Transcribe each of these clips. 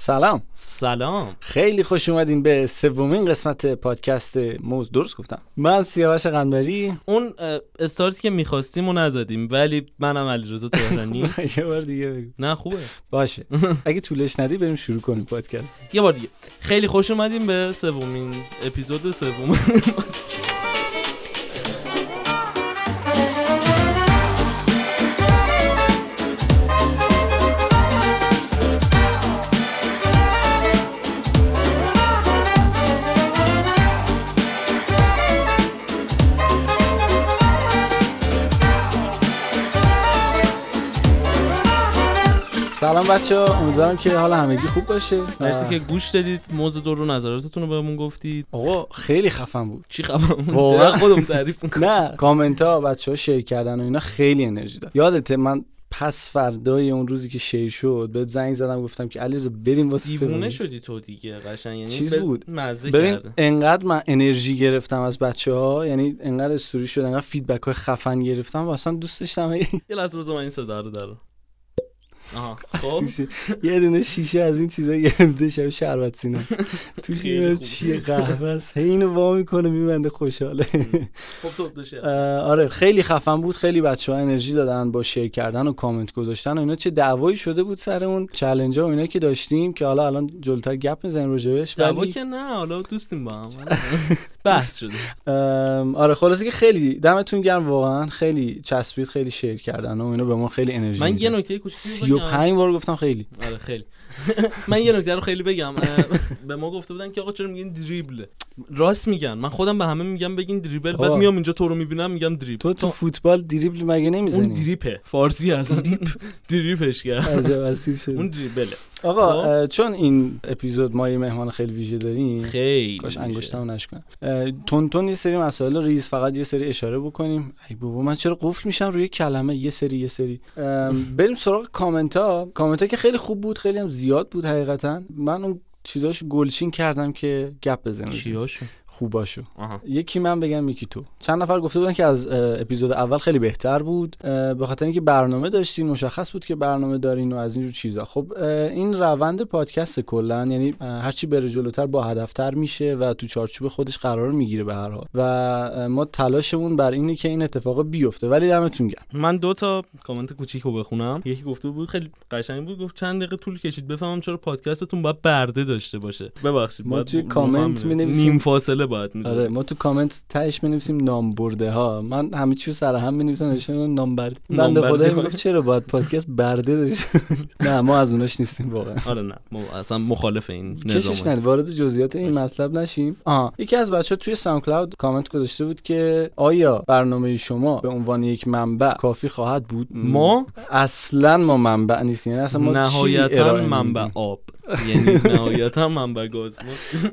سلام. سلام. خیلی خوش اومدین به سومین قسمت پادکست موز. درست گفتم. من سیاوش قنبری اون استارتی که می‌خواستیم و نزدیم ولی منم علیرضا تهرانی. یه بار دیگه بگو. نه خوبه. باشه. اگه طولش ندی بریم شروع کنیم پادکست. یه بار دیگه. خیلی خوش اومدیم به سومین اپیزود سوم سلام بچه ها. امیدوارم که حال همگی خوب باشه. مرسی که گوش دادید. موضوع دور رو نظراتتون رو بهمون گفتید. آقا خیلی خفن بود. چی خبر واقعا. خودم تعریف می‌کنم نه کامنت ها بچه ها شیر کردن و اینا خیلی انرژی داد. یادته من پس فردای اون روزی که شیر شد بهت زنگ زدم گفتم که علیرضا بریم واسه دیوونه. شدی تو دیگه قشنگ. یعنی چیز بود. مزه ببین انقدر من انرژی گرفتم از بچه ها یعنی انقدر استوری شد انقدر فیدبک های خفن گرفتم و اصلا دوست داشتم. یه لحظه بذار من این صدا رو دارم آها. خب. یه دونه شیشه از این چیزا گرفته شب شربت سینه توش. چیه قهوه است. هی اینو وا می‌کنه میبنده خوشحاله. خب آره خیلی خفن بود. خیلی بچه ها انرژی دادن با شیر کردن و کامنت گذاشتن و اینا. چه دعوایی شده بود سر اون چلنج ها و اینا که داشتیم که حالا الان جلوتر گپ می‌زنیم راجبش. ولی که نه حالا دوستیم با هم. بحث شده. آره خلاصه که خیلی دمتون گرم واقعا. خیلی چسبید خیلی شیر کردن و اینا به ما خیلی انرژی من یه. نکته کوچیکی سی و بگم پنج بار گفتم خیلی. آره خیلی. من یه نکته رو خیلی بگم به ما گفته بودن که آقا چرا میگین دریبل راست میگن. من خودم به همه میگم بگین دریبل بعد. میام اینجا تو رو می‌بینم میگم دریبل تو تو فوتبال دریبل مگه اون نمی‌زنی دریپه. فارسی هست. دریپش کرد. اون دریبله. آقا خب. چون این اپیزود ما یه مهمان خیلی ویژه داریم خیلی کاش. انگشتمو نشکنم. اه، تون تون یه سری مسائل ریز فقط یه سری اشاره بکنیم. ای بابا من چرا قفل میشم روی کلمه؟ یه سری یه سری. بریم سراغ کامنت ها کامنت ها که خیلی خوب بود خیلی هم زیاد بود حقیقتا. من اون چیزاش گلچین کردم که گپ بزنم چیاشو خوباشو. آها. یکی من بگم یکی تو. چند نفر گفته بودن که از اپیزود اول خیلی بهتر بود به خاطر اینکه برنامه داشتین مشخص بود که برنامه دارین و از اینجور چیزا. خب این روند پادکست کلا یعنی هرچی بره جلوتر با هدفتر میشه و تو چارچوب خودش قرار می‌گیره به هر حال. و ما تلاشمون بر اینه که این اتفاق بیفته. ولی دمتون گرم. من دو تا کامنت کوچیک رو بخونم. یکی گفته بود خیلی قشنگ بود گفت چند دقیقه طول کشید بفهمم چرا پادکستتون باید برده داشته باشه. ببخشید ما توی کامنت. می‌نویسیم- نیم فاصله باید می‌ذاریم. آره ما تو کامنت تهش می‌نویسیم نام برده ها. من همه چیو سر هم می‌نویسم نوشتم نام برده بنده خدا. می‌گفت چرا باید پادکست برده داشته نه ما از اوناش نیستیم واقعا. آره نه. ما اصلا مخالف این کشش نظام وارد جزئیات این مطلب نشیم. آها. یکی از بچه توی SoundCloud کامنت گذاشته بود که آیا برنامه شما به عنوان یک منبع کافی خواهد بود؟ ما؟ اصلا ما منبع نیستیم. یعنی اصلا ما نهایتا منبع. آب. یعنی نهایتا منبع گاز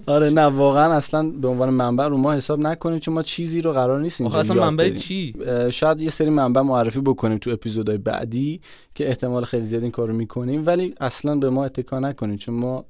آره نه واقعا اصلا به عنوان منبع رو ما حساب نکنیم چون ما چیزی رو قرار نیست اینجا اصلا منبع. چی؟ شاید یه سری منبع معرفی بکنیم تو اپیزودهای بعدی. که احتمال خیلی زیاد این کارو می‌کنیم ولی اصلا به ما اتکا نکنیم چون ما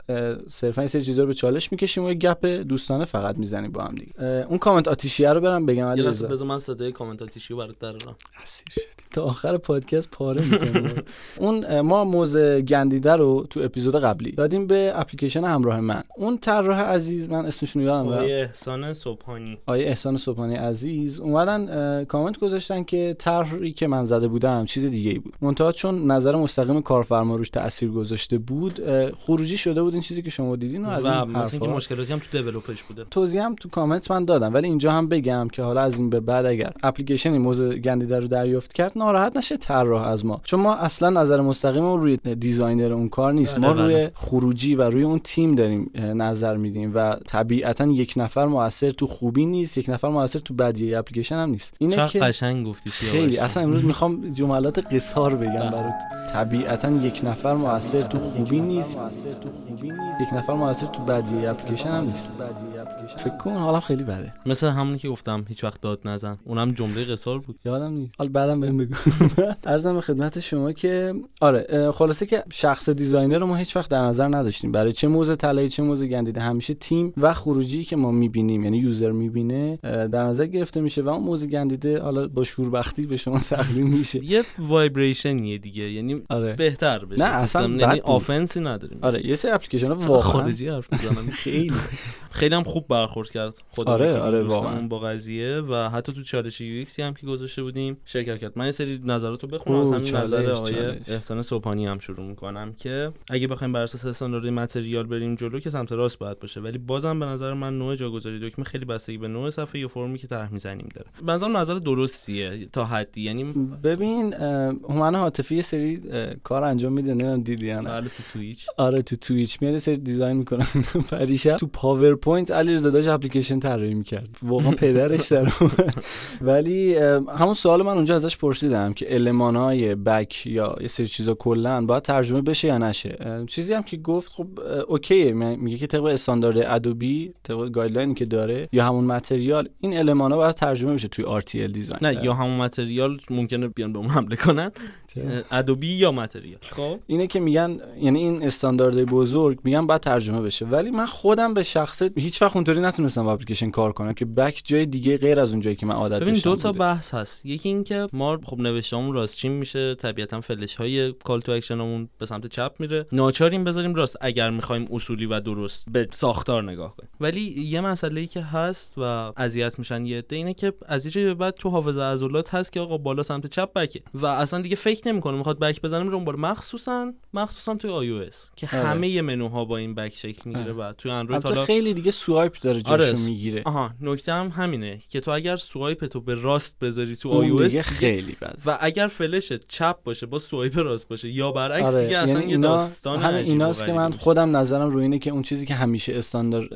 صرفا این سری چیزا رو به چالش می‌کشیم و یه گپ دوستانه فقط می‌زنیم با هم دیگه. اون کامنت آتیشیه رو برم بگم علی بذار من صدای کامنت آتیشی برات درارم اسیر. تا آخر پادکست پاره می‌کنیم اون ما موز گندیده رو تو اپیزود قبلی دادیم به اپلیکیشن همراه من. اون طراح عزیز من اسمشون رو یادم رفت. احسان صبحانی. آیه احسان صبحانی عزیز اومدن کامنت گذاشتن که طرحی که من زده بودم چیز دیگه ای بود. منتها چون نظر مستقیم کارفرما روش تاثیر گذاشته بود خروجی شده بود این چیزی که شما دیدین و از این مثلا اینکه. مشکلاتی هم تو develop ش بوده توضیح هم تو کامنت من دادم ولی اینجا هم بگم که حالا از این به بعد اگر اپلیکیشنی موز گندیده رو دریافت کرد ناراحت نشه طراح از ما چون ما اصلا نظر مستقیم روی designer اون کار نیست ما بله، روی بله. خروجی و روی اون تیم داریم نظر میدیم و طبیعتا یک نفر موثر تو خوبی نیست یک نفر موثر تو بدی اپلیکیشن هم نیست اینه که قشنگ گفتی خیلی. اصلا امروز می‌خوام جملات قصار بگم بله. برات. طبیعتا یک نفر موثر تو خوبی نیست. یک نفر موثر تو بدی اپلیکیشن هم نیست. فکر کن حالا خیلی بده. مثل همونی که گفتم هیچ وقت داد نزن. اونم جمله قصار بود. یادم نیست. حالا بعدم بهم بگو. عرضم به خدمت شما که آره خلاصه که شخص designer رو ما هیچ وقت در نظر نداشتیم. برای چه موز طلایی چه موز گندیده همیشه تیم و خروجی که ما می‌بینیم یعنی user می‌بینه در نظر گرفته میشه و اون موز گندیده حالا با شوربختی به شما تقدیم میشه. یه vibration یه دیگه. یعنی آره. بهتر بشه نه اصلا یعنی offense ی نداریم. آره یه سری اپلیکیشن واقعا خارجی حرف می‌زنم خیلی. خیلی هم خوب برخورد کرد. خدا آره آره واقعا. با قضیه و حتی تو چالش یو هم که گذاشته بودیم شرکت کرد. من یه سری نظراتو بخونم. از همین نظر آقای احسان صبحانی هم شروع می‌کنم که اگه بخوایم بر اساس استاندارد material بریم جلو که سمت راست باید باشه. ولی بازم به نظر من نوع جاگذاری دکمه خیلی بستگی به نوع صفحه یا فرمی که طرح می‌زنیم داره. به نظر درستیه تا حدی. یعنی ببین هومن عاطفی یه سری کار انجام میده. نه دیدی نه. بله تو Twitch آره تو Twitch میاد سری design می‌کنم پریشب تو PowerPoint علیرضا داشت اپلیکیشن طراحی می‌کرد. واقعا پدرش در ولی همون سوال من اونجا ازش پرسیدم که المانای back یا یه سری چیزا کلا باید ترجمه بشه یا نشه؟ چیزی هم که گفت خب okay ه میگه که طبق استاندارد Adobe طبق guideline ی که داره یا همون material این المانا باید ترجمه بشه توی RTL design. نه یا همون material ممکنه بیان به اون حمله کنن. Adobe یا material. خب. اینه که میگن یعنی این استاندارد بزرگ میگن باید ترجمه بشه. ولی من خودم به شخصه هیچ وقت اونطوری نتونستم با اپلیکیشن کار کنم که back جای دیگه غیر از اون جایی که من عادت ببین داشتم دو تا بحث هست. یکی اینکه ما خب نوشتهمون راست چین میشه طبیعتا فلش های call to action مون به سمت چپ میره. ناچاریم بذاریم راست اگر می‌خوایم اصولی و درست به ساختار نگاه کنیم. ولی یه مسئله ای که هست و اذیت میشن یه عده اینه که از یه بعد تو حافظه عضلات هست که آقا بالا سمت چپ بکه. و اصلا دیگه فکر نمی‌کنه می‌خواد back بزنه میره اون بالا. مخصوصا مخصوصا توی iOS که آره. همه منوها با این back شکل می‌گیره و توی اندروید حالا خیلی دیگه swipe داره جاشو آره. می‌گیره. آها نکته هم همینه که تو اگر swipe تو به راست بذاری تو iOS خیلی بد و اگر فلش چپ باشه با swipe راست باشه یا برعکس آره. دیگه اصلا یعنی یه داستان همین ایناست که من خودم نظرم روی اینه که اون چیزی که همیشه استاندارد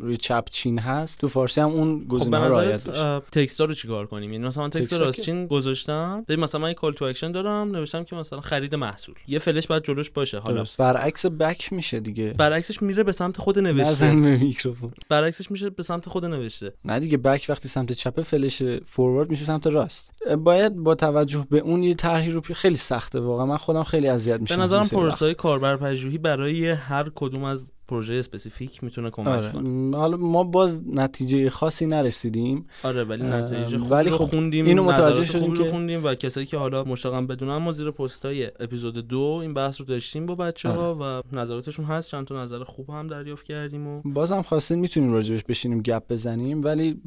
روی چپ چین هست تو فارسی هم اون گزینه خب رعایت بشه. text ا رو چیکار کنیم؟ یعنی مثلا من text راست چین گذاشتم ببین مثلا من call to action دارم نوشتم که مثلا خرید محصول. یه فلش باید جلوش باشه حالا. برعکس back میشه دیگه. برعکسش میره به سمت خود نوشته. میکروفون. برعکسش میشه به سمت خود نوشته. نه دیگه back وقتی سمت چپ فلش forward میشه سمت راست. باید با توجه به اون یه طرحی رو خیلی سخته واقعا. من خودم خیلی اذیت میشم به نظرم پروسه کاربر پژوهی برای هر کدوم از پروژه specific می‌تونه کمک آره. کنه. حالا ما باز نتیجه خاصی نرسیدیم. آره ولی نتیجه خوبی ولی رو خب خوندیم اینو متوجه شدیم که خوندیم و کسایی که حالا مشتاقن بدونن ما زیر پستای اپیزود دو این بحث رو داشتیم با بچه ها آره. و نظراتشون هست. چند تا نظر خوب هم دریافت کردیم و بازم خواستیم می‌تونیم راجبش بشینیم گپ بزنیم. ولی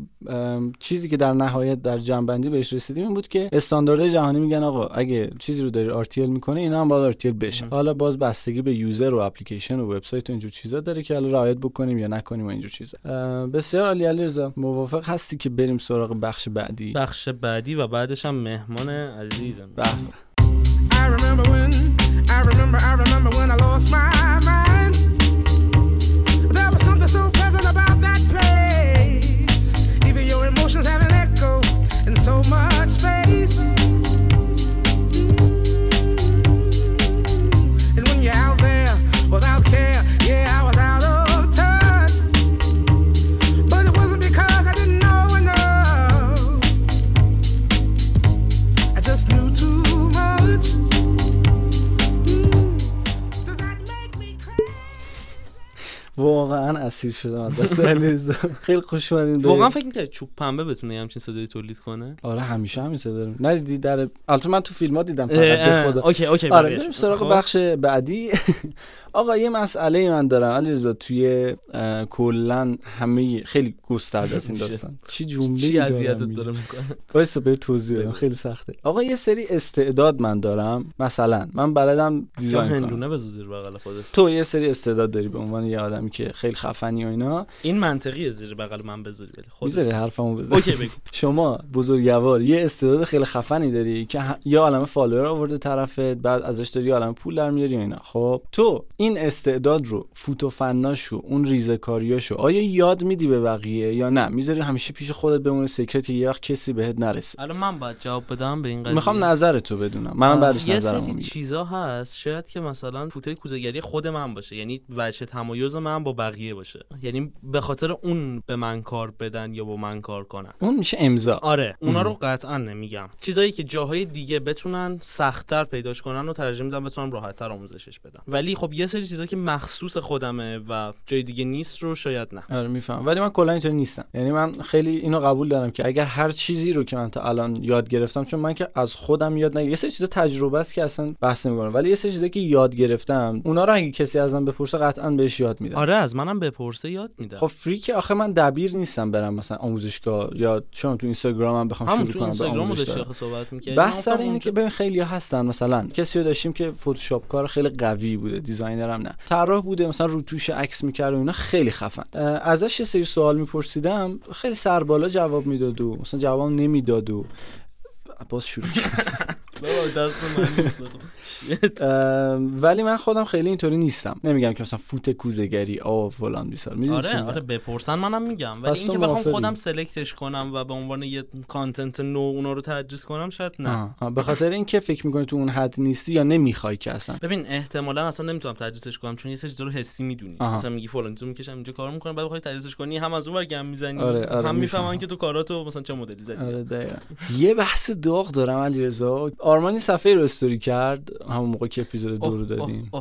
چیزی که در نهایت در جمع‌بندی بهش رسیدیم این بود که استاندارد جهانی میگن آقا اگه چیزی رو داری RTL می‌کنه اینا هم باید RTL بشه. حالا باز بستگی به user و اپلیکیشن و وبسایت و اینجور چیزا داره که حالا رعایت بکنیم یا نکنیم و اینجور چیزا. بسیار علی علیرضا. موافق هستی که بریم سراغ بخش بعدی؟ بخش بعدی و بعدش هم مهمان عزیزم. به so much واقعا اسیر شدم دست علیرضا خیلی خوش اومدین واقعا فکر می‌کردی چوب پنبه بتونه همچین صدایی تولید کنه؟ آره همیشه همین صدا داریم. ندیدی در البته من تو فیلم ها دیدم فقط به خدا. اوکی اوکی آره سراغ خب. بخش بعدی. آقا یه مسئله من دارم. علیرضا توی کلا همه خیلی گسترده است این؟ داستان. چی جمله چی اذیتت داره می‌کنه؟ وایسا به توضیح بدم. خیلی سخته. آقا یه سری استعداد من دارم. مثلا من بلدم design کنم. هندونه بذار زیر بغل خودت. تو یه سری استعداد داری به عنوان یه آدمی که خیلی خفنی و اینا. این منطقیه زیر بغل من بذاری می‌ذاری حرفمو بزن اوکی بگو. شما بزرگوار یه استعداد خیلی خفنی داری که یه عالمه follower آورده طرفت بعد ازش داری یه عالمه پول در میاری و اینا. خب تو این استعداد رو فوت و فناشو اون ریزکاریاشو آیا یاد میدی به بقیه یا نه؟ می‌ذاری همیشه پیش خودت بمونه secret که یه وقت کسی بهت نرسه. الان من باید جواب بدم به این قضیه؟ می‌خوام نظر تو بدونم. منم بعدش یه نظرمو سری میگم. چیزا هست شاید که مثلا فوتای کوزه‌گری خود من باشه یعنی وجه تمایز من با بقیه باشه. یعنی به خاطر اون به من کار بدن یا با من کار کنن. اون میشه امضا. آره اونا رو قطعا نمیگم. چیزایی که جاهای دیگه بتونن سختتر پیداش کنن و ترجیح میدم بتونم راحتتر آموزشش بدم. ولی خب یه سری چیزا که مخصوص خودمه و جای دیگه نیست رو شاید نه. آره میفهم. ولی من کلا اینطوری نیستم. یعنی من خیلی اینو قبول دارم که اگر هر چیزی رو که من تا الان یاد گرفتم چون من که از خودم یاد نگرفتم یه سری چیزا تجربه است که اصلا بحث نمی‌کنم. ولی یه سری چیزا که یاد گرفتم اونا رو اگه کسی ازم بپرسه قطعا بهش یاد میدم. آره از منم بپرسه یاد میدم. خب free که آخه من دبیر نیستم برم مثلا آموزشگاه یا چون تو اینستاگرامم بخوام شروع کنم به آموزش صحبت می‌کردی؟ بحث سر اینه که ببین خیلی هستن. مثلا کسی رو داشتیم که فتوشاپ کار خیلی قوی بوده designer هم نه. طراح بوده مثلا روتوش عکس می‌کرد و اینا خیلی خفن. ازش یه سری سوال میپرسیدم خیلی سربالا جواب می‌داد و مثلا جواب نمی‌داد و باز شروع کرد. دست من ولی من خودم خیلی اینطوری نیستم. نمیگم که مثلا فوت کوزگری آ فلان بیسار می‌دونی آره؟ آره بپرسن منم میگم. ولی اینکه بخوام؟ خودم سلکتش کنم و به عنوان یه کانتنت نو اونا رو تدریس کنم شاید نه. به خاطر اینکه فکر می‌کنی تو اون حد نیستی یا نمی‌خوای که اصلا. ببین احتمالا اصلا نمی‌تونم تدریسش کنم چون یه سری چیزا رو حسی می‌دونی. مثلا میگی فلان تو می‌کشم اینجا کار می‌کنم بعد بخوای تدریسش کنی هم از اون ور گم می‌زنی. آره، آره، هم می‌فهمن. که تو کاراتو مثلا چه مدلی زدی. آره دقیقا. یه بحث داغ دارم علیرضا. آرمانی صفحه رو استوری کرد همون موقع که اپیزود دو رو دادیم.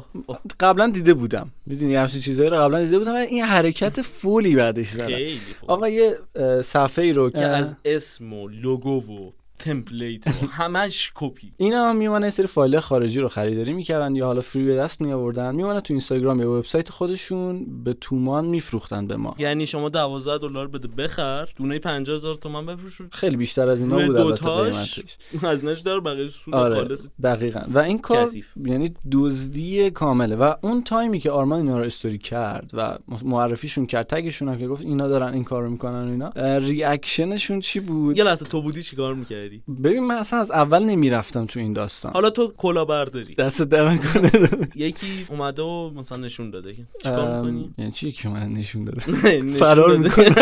قبلا دیده بودم می‌دونی همچین چیزایی رو قبلا دیده بودم این حرکت فولی بعدش زدم. آقا یه صفحه ای رو که از اسم و لوگو و تمپلیت و همش کپی اینا یه سری فایل خارجی رو خریداری می‌کردن یا حالا فری به دست می آوردن میمونه تو اینستاگرام یا وبسایت خودشون به تومان میفروختن به ما. یعنی شما 12 دلار بده بخر دونه 50000 تومان بفروش خیلی بیشتر از اینا بود البته قیمتش. از نش دار بقیه سود آره خالص. دقیقا. و این کار کثیف. یعنی دزدی کامله. و اون تایمی که آرمان اینا رو استوری کرد و معرفیشون کرد تگشون هم که گفت اینا دارن این کار رو می‌کنن و اینا ریاکشنشون چی بود؟ یه لحظه تو بودی چیکار می‌کردی؟ ببین من اصلا از اول نمی‌رفتم تو این داستان. حالا تو کلا برداری. دست دمن کنه. یکی اومده و مثلا نشون داده. که چیکار می‌کنی؟ یعنی چی که من نشون داده؟ فرار. می‌کنه.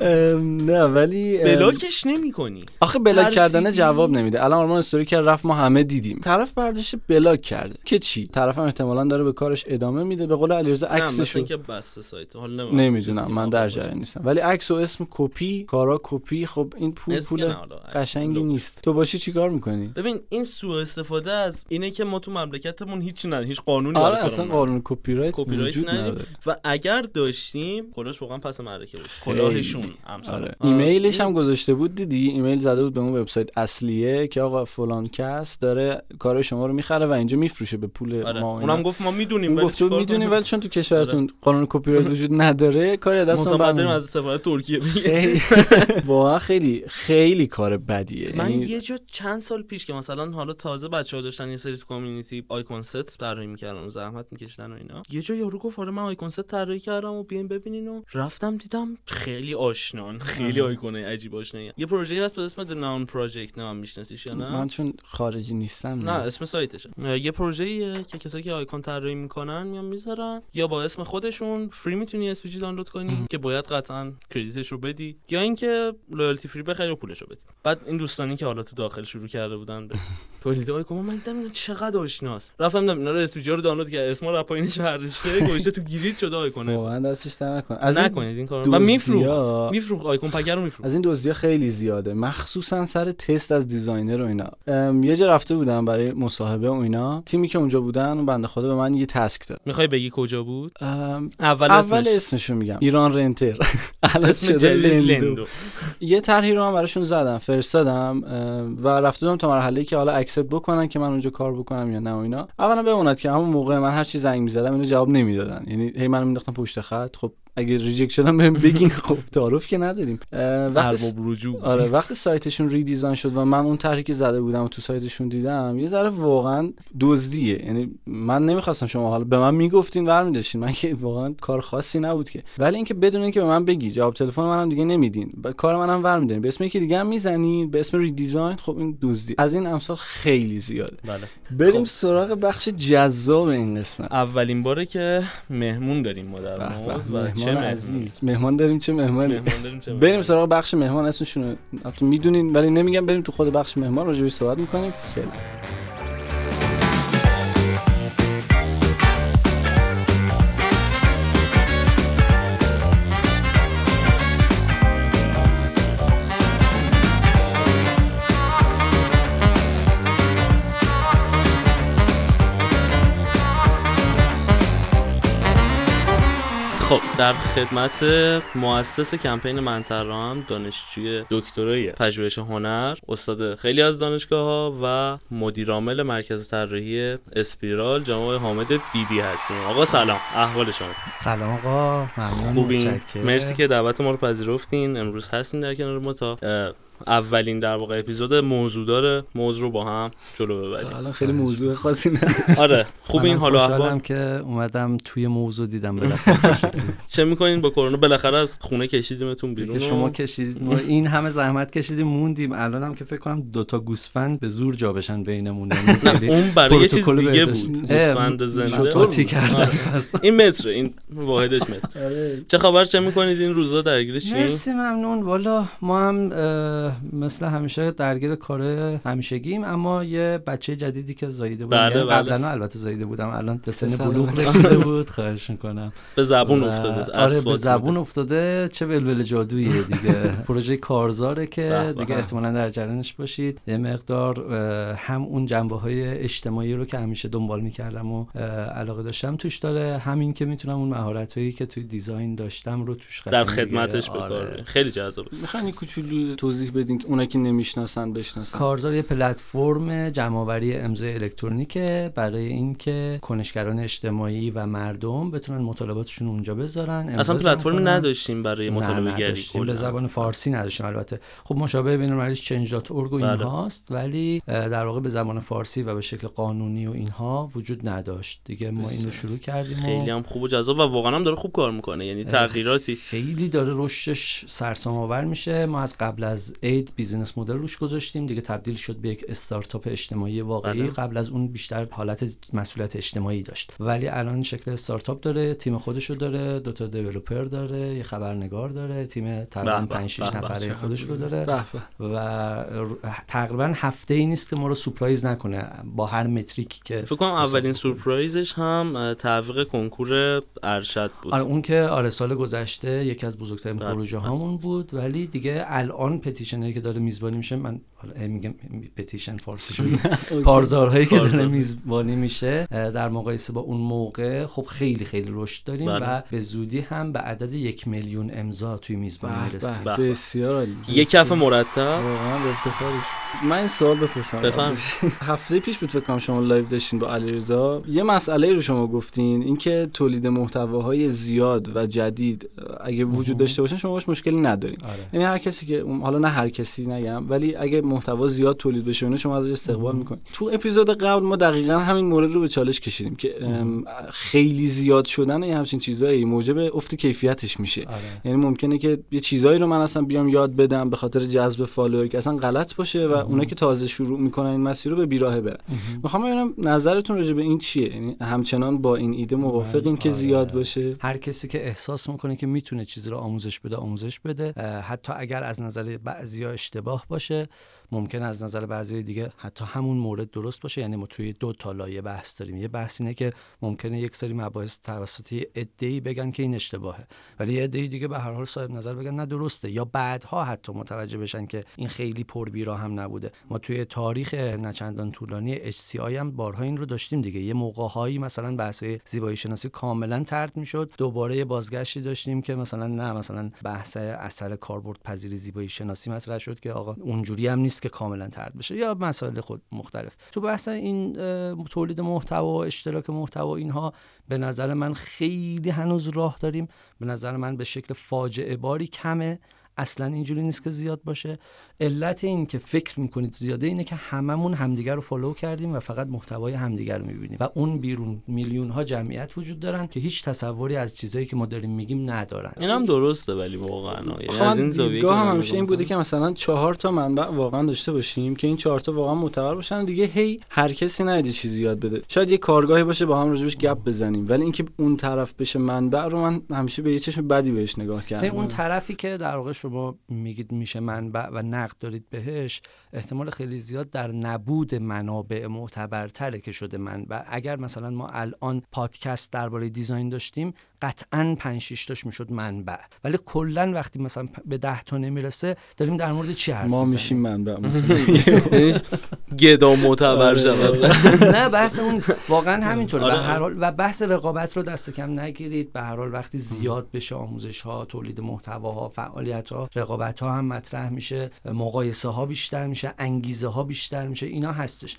نه ولی بلاکش نمی‌کنی. آخه بلاک؟ کردن جواب نمیده. الان آرمان استوری کرد رفت ما همه دیدیم. طرف برداشت بلاک کرده. که چی؟ طرف هم احتمالا داره به کارش ادامه میده. به قول علیرضا عکسشو اینکه بسته سایت. حالا نمی‌دونم. من در جریان نیستم. ولی عکس و اسم کپی کارا کپی خب این پول پول قشنگی نیست تو باشی چیکار می‌کنی ببین این سوء استفاده از اینه که ما تو مملکتمون هیچ نه هیچ قانونی آره اصلا نداریم. قانون کپی رایت وجود نداریم. نداره و اگر داشتیم کلاش واقعا پس معرکه بود. کلاهشون. آره. ایمیلش هم گذاشته بود دیدی ایمیل زده بود به اون وبسایت اصلیه که آقا فلان کس داره کار شما رو می‌خره و اینجا میفروشه به پول آره. ما. اونم گفت ما می‌دونیم ولی گفت تو چیکار می‌دونی کنیم؟ ولی چون تو کشورتون قانون کپی رایت وجود نداره کاری دست مثلا باید بریم از سفارت ترکیه واقعا خیلی خیلی کار بدیه. من یعنی یه جا چند سال پیش که مثلا حالا تازه بچه ها داشتن یه سری تو community icon set طراحی می‌کردن و زحمت میکشیدن و اینا یه جا یارو گفت آره من icon set طراحی کردم و بیاین ببینین و رفتم دیدم خیلی آشنان خیلی آیکونه عجیب آشنایی. یه پروژه هست به اسم The Noun Project نه من میشناسیش یا نه؟ من چون خارجی نیستم نه. اسم سایتشه. یه پروژه که کسایی که آیکون طراحی می‌کنن میان می‌ذارن یا با اسم خودشون فری می‌تونی اسپیجی دانلود کنی که باید قطعا کردیتش رو بدی یا اینکه لویالتی فری بخری و پولش رو بدی. بعد این دوستانی که حالا تو داخل شروع کرده بودن به تولید آیکون من دیدم چقدر آشناست. رفتم دیدم اینا رو اسپیجی رو دانلود کرد. اسما رو پایینش برداشته گوشه تو گیرید شده آیکون واقعا دستش نکن از نکنید این کارو. و میفروخت. دزدیا- میفروخت آیکون پگر رو میفروخت. از این دزدی خیلی زیاده. مخصوصا سر تست از دیزاینر و اینا. یه جا رفته بودم برای مصاحبه و اینا. تیمی که اونجا بودن بنده خدا به من یه task داد. می‌خوای بگی کجا بود؟ اول, اول اسمش. اسمشو میگم. ایران رنتر. اسم. لندو. یه طرحی رو هم براشون زدم. فرستادم و رفته بودم تا مرحله که حالا accept بکنن که من اونجا کار بکنم یا نه و اینا. اولا بموند که همون موقع من هر چی زنگ می‌زدم اینو جواب نمی‌دادن. یعنی هی منو مینداختن پشت خط. خب اگه reject شدم بهم بگین خب تعارف که نداریم. وقتی ارباب رجوع آره وقتی سایتشون ریدیزاین شد و من اون طرحی که زده بودم و تو سایتشون دیدم یه ذره واقعا دزدیه. یعنی من نمی‌خواستم شما حالا به من می‌گفتین برمیداشتین. من که واقعا کار خاصی نبود که. ولی اینکه بدون اینکه به من بگی جواب تلفن منم دیگه نمیدین. کار منم برمیدارین به اسم یکی دیگه هم می‌زنین به اسم ریدیزاین خب این دزدی. از این امثال خیلی زیاده. بله. بریم خب. سراغ بخش جذاب این قسمت. اولین باره که مهمون داریم ما در و چه عزیز. مهمان داریم چه مهمانی؟ مهمان داریم چه بریم. سراغ بخش مهمان اسمشون می‌دونین ولی نمیگم بریم تو خود بخش مهمان راجع بهش صحبت می‌کنیم. فعلا در خدمت مؤسس کمپین منترا هم دانشجوی دکترای پژوهش هنر استاد خیلی از دانشگاه ها و مدیر عامل مرکز طراحی اسپیرال جناب حامد بیدی هستیم. آقا سلام. احوال شما. سلام آقا. ممنون. مرسی که دعوت ما رو پذیرفتین. امروز هستین در کنار ما تا اولین در واقع اپیزود موضوع داره. موضوع رو با هم جلو ببریم. الان خیلی موضوع خاصی نداره. آره خوب این منم حال و خوشحالم احوال؟ که اومدم توی موضوع دیدم بالاخره. چه می‌کنین؟ با کرونا بالاخره از خونه کشیدیمتون بیرون شما کشیدید ما این همه زحمت کشیدیم موندیم. الان هم که فکر کنم دوتا گوسفند به زور جا بشن بینمون. یعنی نه اون برای یه چیز دیگه. بود. گوسفند زنده. آره. این متره این واحدش متر آره. چه خبر؟ چه می‌کنید؟ این روزا درگیر چی مرسی ممنون. والا ما هم مثل همیشه درگیر کار همیشگیم اما یه بچه جدیدی که زاییده بود بله، یعنی بله. قبلا البته زاییده بودم الان به سن. بلوغ رسیده بود خواهش می‌کنم به زبون و- افتاده آره به زبون میده. افتاده چه ولول جادوییه دیگه پروژه کارزاره که. دیگه احتمالا در جریانش باشید یه مقدار هم اون جنبه های اجتماعی رو که همیشه دنبال می‌کردم و علاقه داشتم توش داره همین که می‌تونم اون مهارت هایی که توی دیزاین داشتم رو توش در خدمتش آره. خیلی جذابه می‌خواین یه کوچولو توضیح بدین که اونا که نمی‌شناسن بشناسن. کارزار یه پلتفرم جمعآوری امضای الکترونیکه برای اینکه کنشگران اجتماعی و مردم بتونن مطالباتشون اونجا بذارن. اصلا کنن. نداشتیم برای مطالبه گری به. زبان فارسی نداشتیم البته. خب مشابه بین المللی change.org و بله. اینهاست ولی اه، در واقع به زبان فارسی و به شکل قانونی و اینها وجود نداشت. دیگه ما اینو شروع کردیم خیلی هم خوب و جذاب و واقعا هم داره خوب کار می‌کنه. یعنی تغییراتی. خیلی داره رشدش سرسام آور میشه. ما از قبل از اید business model روش گذاشتیم. دیگه تبدیل شد به یک استارتاپ اجتماعی واقعی بله. قبل از اون بیشتر حالت مسئولیت اجتماعی داشت. ولی الان شکل استارتاپ داره تیم خودشو داره دو تا developer داره یه خبرنگار داره تیم تقریبا به به، 5 6 به به، نفره خودش رو داره. به به. و تقریبا هفته ای نیست که ما رو surprise نکنه با هر metric ی که فکر کنم اولین سورپرایزش هم تعویق کنکور ارشد بود. آره اون که آره سال گذشته یکی از بزرگترین بله، پروژه هامون بود. ولی دیگه الان پتیشن که داره میزبانی میشه من حالا میگم پتیشن فارسی شد. کارزارهایی که داره. میزبانی میشه در مقایسه با اون موقع خب خیلی خیلی رشد داریم بله. و به زودی هم به عدد یک میلیون امضا توی میزبانی می‌رسیم. بسیار یه کف مرتب. واقعا به افتخارش. من این سوال بپرسم. هفته پیش بود فکر کنم شما live داشتین با علیرضا. یه مسئله رو شما گفتین اینکه تولید محتواهای زیاد و جدید اگه وجود داشته باشن شما باش مشکلی ندارین. آره. یعنی هر کسی که حالا نه هر کسی نگم ولی اگه محتوا زیاد تولید بشه اونو شما ازش استقبال می‌کنید. تو اپیزود قبل ما دقیقا همین مورد رو به چالش کشیدیم که خیلی زیاد شدن یه همچین چیزایی موجب افت کیفیتش میشه. آره. یعنی ممکنه که یه چیزایی رو من اصلا بیام یاد بدم به خاطر جذب follower که اصلا غلط باشه و اونا که تازه شروع می‌کنن این مسیر رو به بیراهه برن. می‌خوام ببینم نظرتون راجع به این چیه؟ یعنی همچنان با این ایده موافقین که آره. زیاد باشه؟ هر کسی که احساس می‌کنه که می‌تونه چیزی رو آموزش بده آموزش بده. حتی اگر از نظر بعضیا اشتباه باشه ممکن از نظر بعضی دیگه حتی همون مورد درست باشه. یعنی ما توی دو تا لایه بحث داریم. یه بحث اینه که ممکنه یک سری مباحث توسط عده‌ای بگن که این اشتباهه. ولی یه عده‌ای دیگه به هر حال صاحب نظر بگن نه درسته. یا بعدها حتی متوجه بشن که این خیلی پربیرا هم نبوده. ما توی تاریخ نچندان طولانی HCI هم بارها این رو داشتیم دیگه. یه موقع‌هایی مثلا بحث زیبایی شناسی کاملا طرد می‌شد. دوباره بازگشتی داشتیم که مثلا نه مثلا بحث اثر کاربرد پذیری زیبایی شناسی مطرح شد که آقا اونجوری هم نیست که کاملا طرد بشه یا مسائل خود مختلف. تو بحث این تولید محتوا اشتراک محتوا اینها به نظر من خیلی هنوز راه داریم به نظر من به شکل فاجعه باری کمه. اصلا اینجوری نیست که زیاد باشه. علت این که فکر می‌کنید زیاده اینه که هممون همدیگر رو فالو کردیم و فقط محتوای همدیگر رو می‌بینیم. و اون بیرون میلیون ها جمعیت وجود دارن که هیچ تصوری از چیزایی که ما داریم میگیم ندارن. این هم درسته ولی واقعا یعنی از این زاویه دیدگاه هم همیشه این بوده. که مثلا چهار تا منبع واقعا داشته باشیم که این چهار تا واقعا معتبر باشن. دیگه هی هر کسی نیاد یه چیزی یاد بده. شاید یه کارگاهی باشه با هم راجبش گپ بزنیم. ولی اینکه اون طرف بشه منبع رو من همیشه به یه چشم بدی بهش نگاه کردم. اون طرفی که در واقع شما میگید میشه منبع و نقد دارید بهش احتمال خیلی زیاد در نبود منابع معتبرتره که شده منبع. اگر مثلا ما الان پادکست درباره دیزاین داشتیم قطعا 5 6 تاش می‌شد منبع. ولی کلا وقتی مثلا به 10 تا نمی‌رسه داریم در مورد چی حرف ما؟ میشیم منبع مثلا. یعنی گدا معتبر شود. نه بحث اون نیست. واقعا همینطوره. آره. به هر حال و بحث رقابت رو دست کم نگیرید. به هر حال وقتی زیاد بشه آموزش ها تولید محتواها فعالیت ها رقابت ها هم مطرح میشه. مقایسه ها بیشتر میشه. انگیزه ها بیشتر میشه. اینا هستش.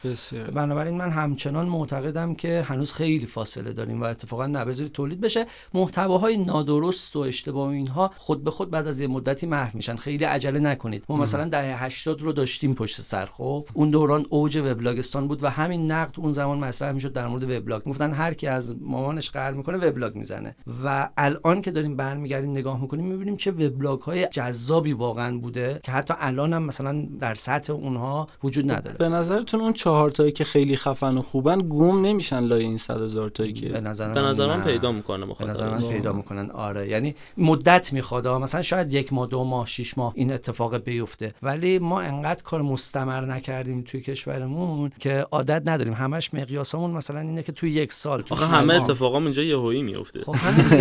بنابراین من همچنان معتقدم که هنوز خیلی فاصله داریم و اتفاقا نبذارید تولید بشه. محتواهای نادرست و اشتباه و اینها خود به خود بعد از یه مدتی محو میشن. خیلی عجله نکنید. ما مثلا دهه 80 رو داشتیم پشت سر خب؟ اون دوران اوج وبلاگستان بود و همین نقد اون زمان مطرح می‌شد در مورد وبلاگ. گفتن هر کی از مامانش قهر می‌کنه وبلاگ می‌زنه. و الان که داریم برمیگردیم نگاه می‌کنیم می‌بینیم چه وبلاگ های جذابی واقعا بوده که حتی الان هم مثلا در سطح اونها وجود نداره. به نظرتون اون چهار تایی که خیلی خفن و خوبن گم نمیشن لای این صد هزار تایی به که نظر به نظر من. پیدا می‌کنه به نظر من مخاطب پیدا می‌کنن. آره. یعنی مدت می‌خواد. مثلا شاید یک ماه دو ماه شش ماه این اتفاق بیفته. ولی ما انقدر کار مستمر نکردیم توی کشورمون که عادت نداریم. همش مقیاسمون مثلا اینه که توی یک سال توی آخه همه. اتفاقام اینجا یهویی میفته خب.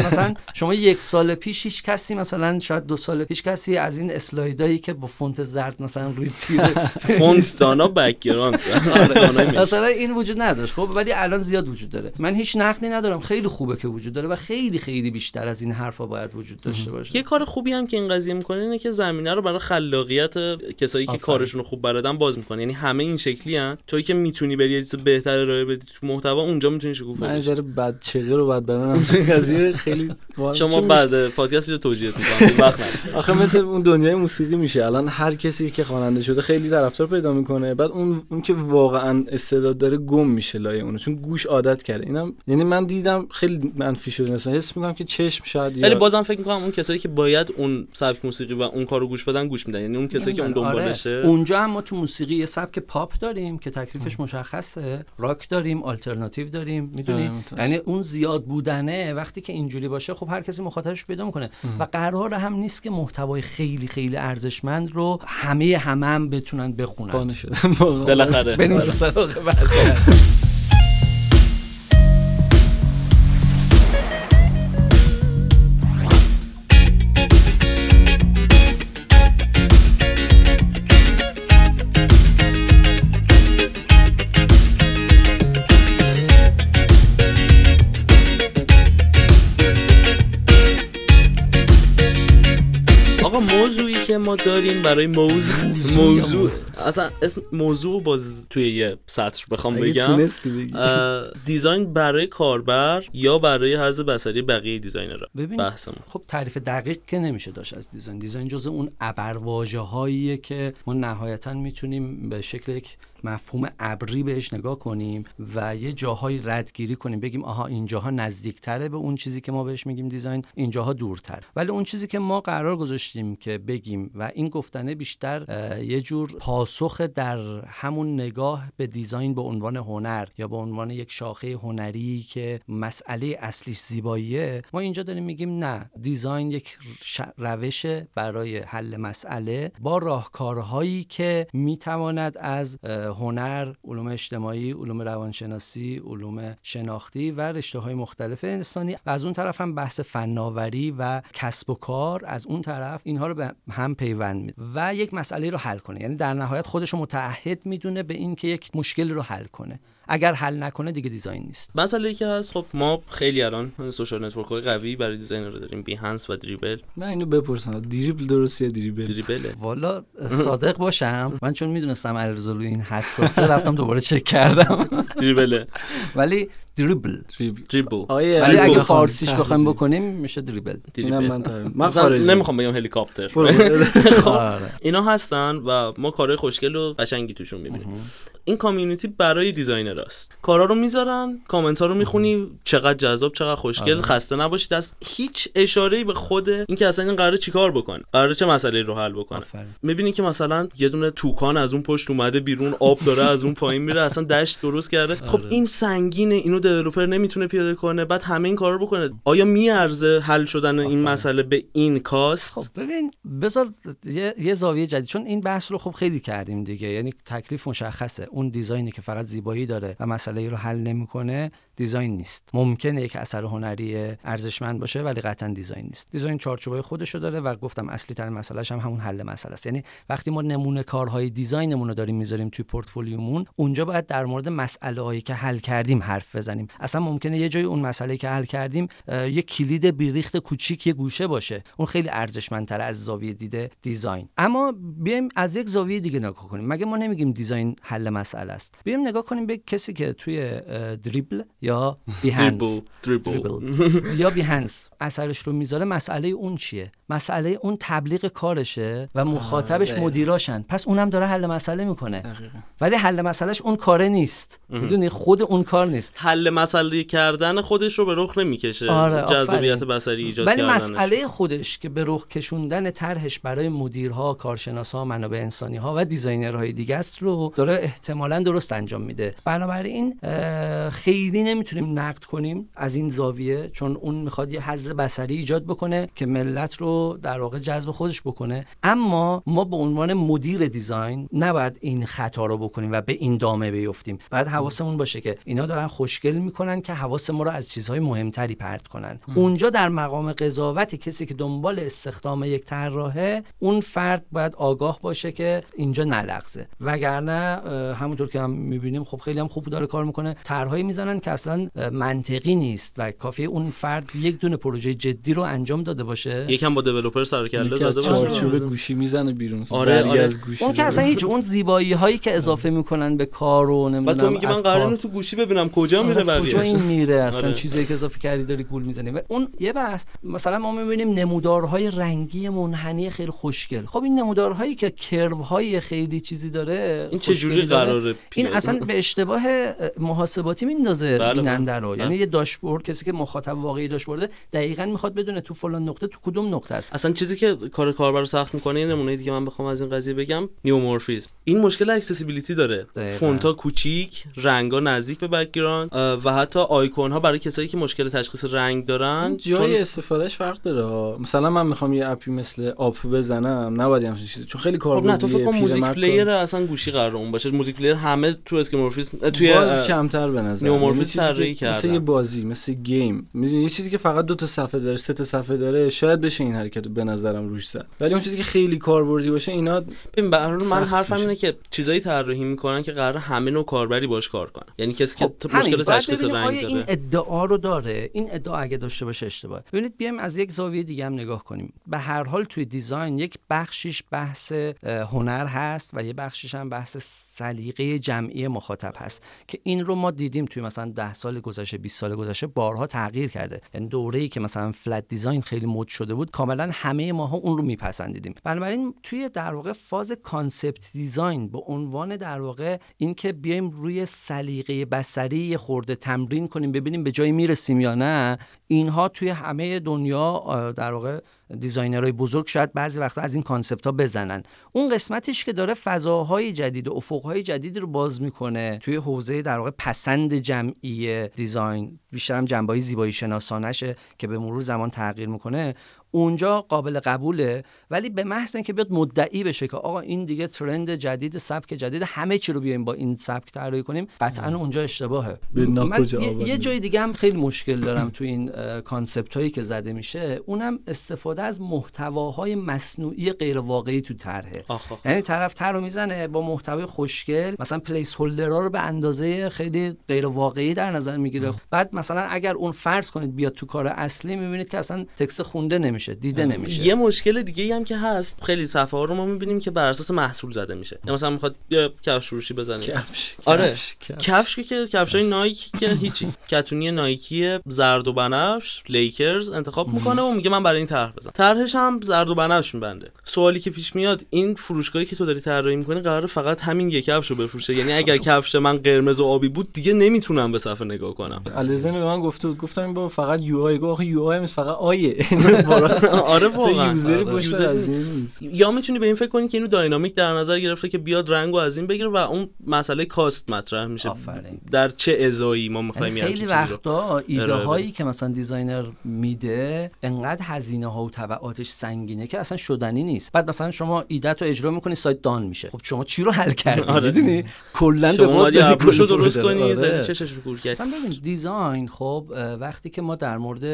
مثلا شما یک سال پیش هیچ کسی مثلا شاید دو سال پیش کسی از این اسلایدایی که با فونت زرد مثلا روی تیر فونستانا background. آره، مثلا این وجود نداشت. خب ولی الان زیاد وجود داره. من هیچ نقدی ندارم. خیلی خوبه که وجود داره و خیلی خیلی بیشتر از این حرفا باید وجود داشته باشه. یه کار خوبی هم که این قضیه می‌کنه اینه که زمینه رو برای خلاقیت کسایی که. کارشون رو خوب بلدن باز می‌کنه. یعنی همه این شکلی ان توی که می‌تونی بری یه چیز بهتر ارائه بدی تو محتوا اونجا می‌تونی شکوفا بشی. ذره بد چغه رو بد بدنم. توی قضیه خیلی شما؟ بعد پادکست توجیهت می‌کنم وقت. آخه مثل اون دنیای موسیقی میشه. الان هر کسی که خواننده شده خیلی طرفدار پیدا می‌کنه. بعد اون اون که واقعا استعداد داره گم میشه لای اونو. چون گوش عادت کرده. اینم یعنی من دیدم خیلی منفی شده. مثلا حس می‌کنم که چشم شاید ولی بازم فکر می‌کنم اون کسایی که باید اون سبک موسیقی و اون کارو گوش بدن گوش میدن. یعنی اون کسایی که اون دنبالشه. آره. اونجا هم ما تو موسیقی یه سبک پاپ داریم که تکلیفش مشخصه. راک داریم آلترناتیو داریم می‌دونی. یعنی اون زیاد بودنه وقتی که اینجوری باشه خب هر کسی مخاطبش پیدا می‌کنه. و قرار هم نیست که محتوای خیلی خیلی ارزشمند رو همه همه هم بتونن بخونن. بالاخره. بریم سراغ که ما داریم برای موضوع موضوع. اصلا اسم موضوع باز توی یه سطر بخوام بگم. design برای کاربر یا برای حظ بصری بقیه designer ها ببین بحثمون. خب تعریف دقیق که نمیشه داشت از design. design جزء اون ابرواژه هاییه که ما نهایتا می‌تونیم به شکل یک مفهوم ابری بهش نگاه کنیم و یه جاهایی ردگیری کنیم بگیم آها اینجاها نزدیکتره به اون چیزی که ما بهش میگیم design اینجاها دورتر. ولی اون چیزی که ما قرار گذاشتیم که بگیم و این گفتنه بیشتر یه جور پاسخ در همون نگاه به دیزاین به عنوان هنر یا به عنوان یک شاخه هنری که مسئله اصلیش زیباییه ما اینجا داریم میگیم نه دیزاین یک روش برای حل مسئله با راهکارهایی که می‌تواند از هنر علوم اجتماعی علوم روانشناسی علوم شناختی و رشته های مختلف انسانی. و از اون طرف هم بحث فناوری و کسب و کار از اون طرف اینها رو به هم پیوند میده و یک مسئله رو حل کنه. یعنی در نهایت خودش رو متعهد می‌دونه به این که یک مشکل رو حل کنه. اگر حل نکنه دیگه design نیست. مسئله که هست خب ما خیلی الان social network های قوی برای designer رو داریم. Behance و Dribbble. من اینو بپرسم. Dribbble درست یا Dribbble؟ Dribbble ه. والا صادق باشم. من چون می‌دونستم علیرضا این حساسه رفتم دوباره چک کردم. دریبله ولی Dribbble Dribbble ولی اگه بخوام فارسیش. بخوایم بکنیم میشه دریبل اینم من. من نمی‌خوام بگم هلیکاپتر. خب آره. اینا هستن و ما کارهای خوشگل و قشنگی توشون می‌بینیم این community برای designer هاست کارا رو می‌ذارن کامنت ها رو می‌خونی چقدر جذاب چقدر خوشگل آره. خسته نباشید از هیچ اشاره به خود اینکه اصلا این قراره چیکار بکنه قراره چه مسئله رو حل بکنه. می‌بینی که مثلا یه دونه toucan از اون پشت اومده بیرون آب داره از اون پایین میره اصلا دشت درست کرده خب آره. این سنگینه اینو developer نمی‌تونه پیاده کنه بعد همه این کارا رو بکنه. آیا میارزه حل شدن این. مسئله به این cost؟ خب ببین بذار یه, یه زاویه جدید. چون این بحث رو خب خیلی کردیم دیگه. یعنی تکلیف مشخصه. اون design ی که فقط زیبایی داره و مسئله رو حل نمی‌کنه design نیست. ممکنه یک اثر هنری ارزشمند باشه ولی قطعا design نیست. design چارچوبای خودشو داره و گفتم اصلی ترین مسئلهش هم همون حل مسئله است. یعنی وقتی ما نمونه کارهای design مون رو داریم می‌ذاریم توی پورتفولیومون اونجا باید در مورد مسئله هایی که حل کردیم حرف بزنیم. اصلا ممکنه یه جای اون مسئله که حل کردیم یه کلید بیریخت کوچیک یه گوشه باشه. اون خیلی ارزشمندتر از زاویه دید design. اما بیایم از یک زاویه دیگه نگاه کنیم. مگه ما نمیگیم دیزاین حل مسئله است؟ بیایم نگاه کنیم به کسی که توی دریبل یا بیهنس یا بیهنس اثرش رو می‌ذاره مسئله اون چیه؟ مسئله اون تبلیغ کارشه و مخاطبش دقیقاً. مدیراشن. پس اونم داره حل مسئله می‌کنه. دقیقاً. ولی حل مسئلهش اون کاره نیست. می‌دونی؟ خود اون کار نیست. حل مسئله کردن خودش رو به رخ نمی‌کشه. آره، جذابیت. بصری ایجاد ولی کردنش. مسئله خودش که به رخ کشوندن طرحش برای مدیرها، کارشناسا، منابع انسانی ها و دیزاینرهای دیگه است رو داره احتمالا درست انجام میده. بنابراین خیلی نمی‌تونیم نقد کنیم از این زاویه چون اون می‌خواد یه حز بصری ایجاد بکنه که ملت رو در واقع جذب خودش بکنه. اما ما به عنوان مدیر دیزاین نباید این خطا رو بکنیم و به این دامه بیفتیم. بعد حواسمون باشه که اینا دارن خوشگل می‌کنن که حواس ما رو از چیزهای مهمتری پرت کنن. اونجا در مقام قضاوت کسی که دنبال استخدام یک طراحه اون فرد باید آگاه باشه که اینجا نلغزه. وگرنه همونطور که هم می‌بینیم خب خیلی هم خوب داره کار می‌کنه. طرحهایی می‌زنن که اصلا منطقی نیست و کافی اون فرد یک دونه پروژه جدی رو انجام داده باشه. یکم با دیولپر سر و کله زده باشه. چارچوب گوشی می‌زنه بیرون. آره، آره. از گوشی اون که. اصلا هیچ اون زیبایی هایی که اضافه می‌کنن به کار و نمی‌دونم بعد تو میگی من اینو تو گوشی ببینم. کجا میره آره، کجا بقیه این میره؟ اصلا آره. چیزی که اضافه کردی داری گول می‌زنی. و اون یه بحث مثلا ما می‌بینیم نمودارهای رنگی منحنی خیلی خوشگل. خب این نمودارهایی که کرو های خیلی چیزی داره این چه جوری قراره این؟ اصلا به اشتباه اه، محاسباتی میندازه. بله، بیننده بله. رو. یعنی یه داشبورد کسی که مخاطب واقعی داشبورده دقیقا می‌خواد بدونه تو فلان نقطه تو کدوم نقطه است. اصلا چیزی که کار کاربر رو سخت می‌کنه یه نمونه دیگه من بخوام از این قضیه بگم neumorphism. این مشکل accessibility داره. دقیقاً. فونت ها کوچیک رنگا نزدیک به background و حتی آیکون ها برای کسایی که مشکل تشخیص رنگ دارن جای چون استفادهش فرق داره. مثلا من می‌خوام یه app ی مثل آپ بزنم نباید همچین چیزی چون خیلی کار خب نه تو فکر کن music player اصلا گوشی قرار اون باشه. music player همه تو skeuomorphism توی باز اه، کمتر به نظر neumorphism یعنی طراحی که مثل کردن. یه بازی مثل game. می‌دونی یه چیزی که فقط دو تا صفحه داره سه تا صفحه داره شاید بشه این حرکت رو به نظرم روش زد. ولی اون چیزی که خیلی کاربردی باشه اینا ببین به من حرفم. اینه که چیزایی طراحی می‌کنن که قرار همه نوع کاربری باش کار کنن. یعنی کسی که خب، همین. مشکل تشخیص رنگ داره این ادعا رو داره؟ این ادعا اگه داشته باشه اشتباه. ببینید بیایم از یک زاویه دیگه هم نگاه کنیم. به هر حال توی design یک بخشیش بحث هنر هست و یه بخشیش هم بحث سلیقه جمعی مخاطب هست که این رو ما دیدیم توی مثلا 10 سال گذشته 20 سال گذشته بارها تغییر کرده. یعنی دوره‌ای که مثلا flat design خیلی مد شده بود کاملا همه ماها اون رو میپسندیدیم. بنابراین توی در واقع فاز concept design به عنوان در واقع اینکه بیایم روی سلیقه بصری خورده تمرین کنیم ببینیم به جایی می‌رسیم یا نه اینها توی همه دنیا در واقع designer های بزرگ شاید بعضی وقتا از این concept ها بزنن. اون قسمتش که داره فضاهای جدید و افقهای جدید رو باز می‌کنه توی حوزه در واقع پسند جمعی design بیشتر هم زیبایی شناسانشه که به مرور زمان تغییر می‌کنه. اونجا قابل قبوله ولی به محض اینکه بیاد مدعی بشه که آقا این دیگه trend جدید سبک جدید همه چی رو بیایم با این سبک طراحی کنیم قطعا اونجا اشتباهه. من یه, جای دیگه هم خیلی مشکل دارم تو این concept هایی که زده میشه. اونم استفاده از محتواهای مصنوعی غیر واقعی تو طرحه. یعنی طرف طرح رو می‌زنه با محتوای خوشگل مثلا placeholder ها رو به اندازه خیلی غیر واقعی در نظر می‌گیره. بعد مثلا اگر اون فرض کنید بیاد تو کار اصلی می‌بینید که اصلا text خونده نمیشه. دیده نمیشه. یه مشکل دیگه ای هم که هست خیلی صفحه ها رو ما می‌بینیم که بر اساس محصول زده میشه. یا مثلا می‌خواد یه کفش فروشی بزنه. کفش آره. کفش، که کفش. های نایک که هیچی. کتونی نایکی زرد و بنفش لیکرز انتخاب می‌کنه و میگه من برای این طرح بزنم. طرحش هم زرد و بنفش میبنده. سوالی که پیش میاد این فروشگاهی که تو داری طراحی می‌کنی قرار فقط همین یک کفش رو بفروشه. یعنی اگر کفش من قرمز و آبی بود دیگه نمی‌تونم به صفحه نگاه کنم. علیزن به من گفت گفتم با فقط UI. گفت UI فقط I ـه. آره واقعا user ی آره. پشت user از این نیست یا می‌تونی به این فکر کنی که اینو dynamic در نظر گرفته که بیاد رنگو از این بگیره و اون مسئله cost مطرح میشه آفرین. در چه ازایی ما می‌خوایم یعنی خیلی وقتا ایده هایی که مثلا designer میده انقدر هزینه ها و تبعاتش سنگینه که اصلا شدنی نیست بعد مثلا شما ایدت رو اجرا می‌کنی سایت down میشه خب شما چی رو حل کردی آره. می‌دونی کلا به ابروش رو درست. کنی آره. چشش رو کور کردی مثلا ببین design خب وقتی که ما در مورد